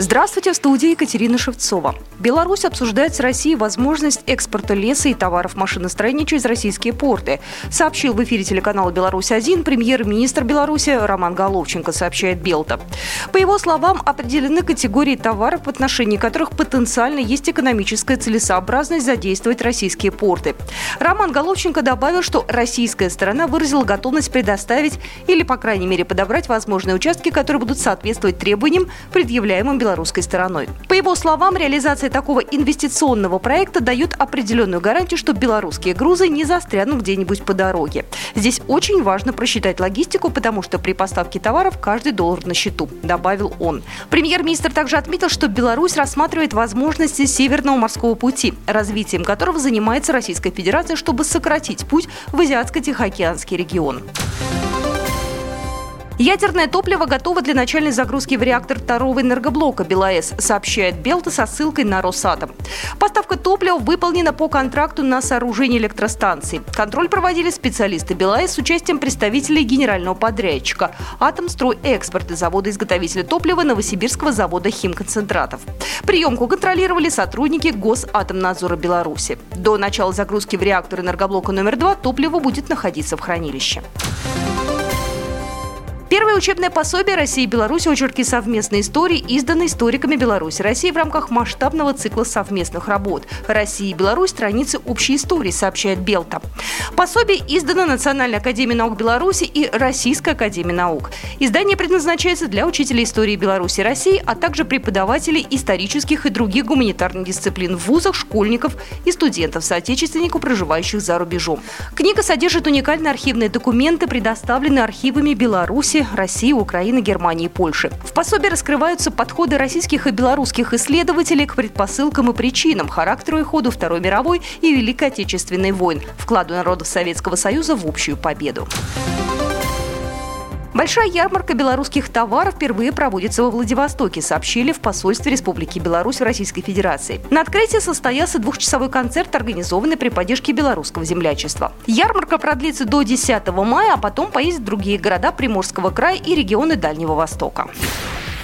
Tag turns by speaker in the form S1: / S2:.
S1: Здравствуйте, в студии Екатерина Шевцова. Беларусь обсуждает с Россией возможность экспорта леса и товаров машиностроения через российские порты. Сообщил в эфире телеканала «Беларусь-1» премьер-министр Беларуси Роман Головченко, сообщает Белта. По его словам, определены категории товаров, в отношении которых потенциально есть экономическая целесообразность задействовать российские порты. Роман Головченко добавил, что российская сторона выразила готовность предоставить или, по крайней мере, подобрать возможные участки, которые будут соответствовать требованиям, предъявляемым Беларусью белорусской стороной. По его словам, реализация такого инвестиционного проекта дает определенную гарантию, что белорусские грузы не застрянут где-нибудь по дороге. Здесь очень важно просчитать логистику, потому что при поставке товаров каждый доллар на счету, добавил он. Премьер-министр также отметил, что Беларусь рассматривает возможности Северного морского пути, развитием которого занимается Российская Федерация, чтобы сократить путь в Азиатско-Тихоокеанский регион. Ядерное топливо готово для начальной загрузки в реактор второго энергоблока БелАЭС, сообщает Белта со ссылкой на Росатом. Поставка топлива выполнена по контракту на сооружение электростанции. Контроль проводили специалисты БелАЭС с участием представителей генерального подрядчика «Атомстройэкспорт» и завода-изготовителя топлива Новосибирского завода химконцентратов. Приемку контролировали сотрудники Госатомнадзора Беларуси. До начала загрузки в реактор энергоблока номер 2 топливо будет находиться в хранилище. Первое учебное пособие России и Беларуси «Очерки совместной истории» издано историками Беларуси России в рамках масштабного цикла совместных работ «Россия и Беларусь. Страницы общей истории», сообщает Белта. Пособие издано Национальной академией наук Беларуси и Российской академией наук. Издание предназначается для учителей истории Беларуси и России, а также преподавателей исторических и других гуманитарных дисциплин в вузах, школьников и студентов, соотечественников, проживающих за рубежом. Книга содержит уникальные архивные документы, предоставленные архивами Беларуси, России, Украины, Германии и Польши. В пособии раскрываются подходы российских и белорусских исследователей к предпосылкам и причинам, характеру и ходу Второй мировой и Великой Отечественной войн, вкладу народов Советского Союза в общую победу. Большая ярмарка белорусских товаров впервые проводится во Владивостоке, сообщили в посольстве Республики Беларусь в Российской Федерации. На открытии состоялся двухчасовой концерт, организованный при поддержке белорусского землячества. Ярмарка продлится до 10 мая, а потом поездят в другие города Приморского края и регионы Дальнего Востока.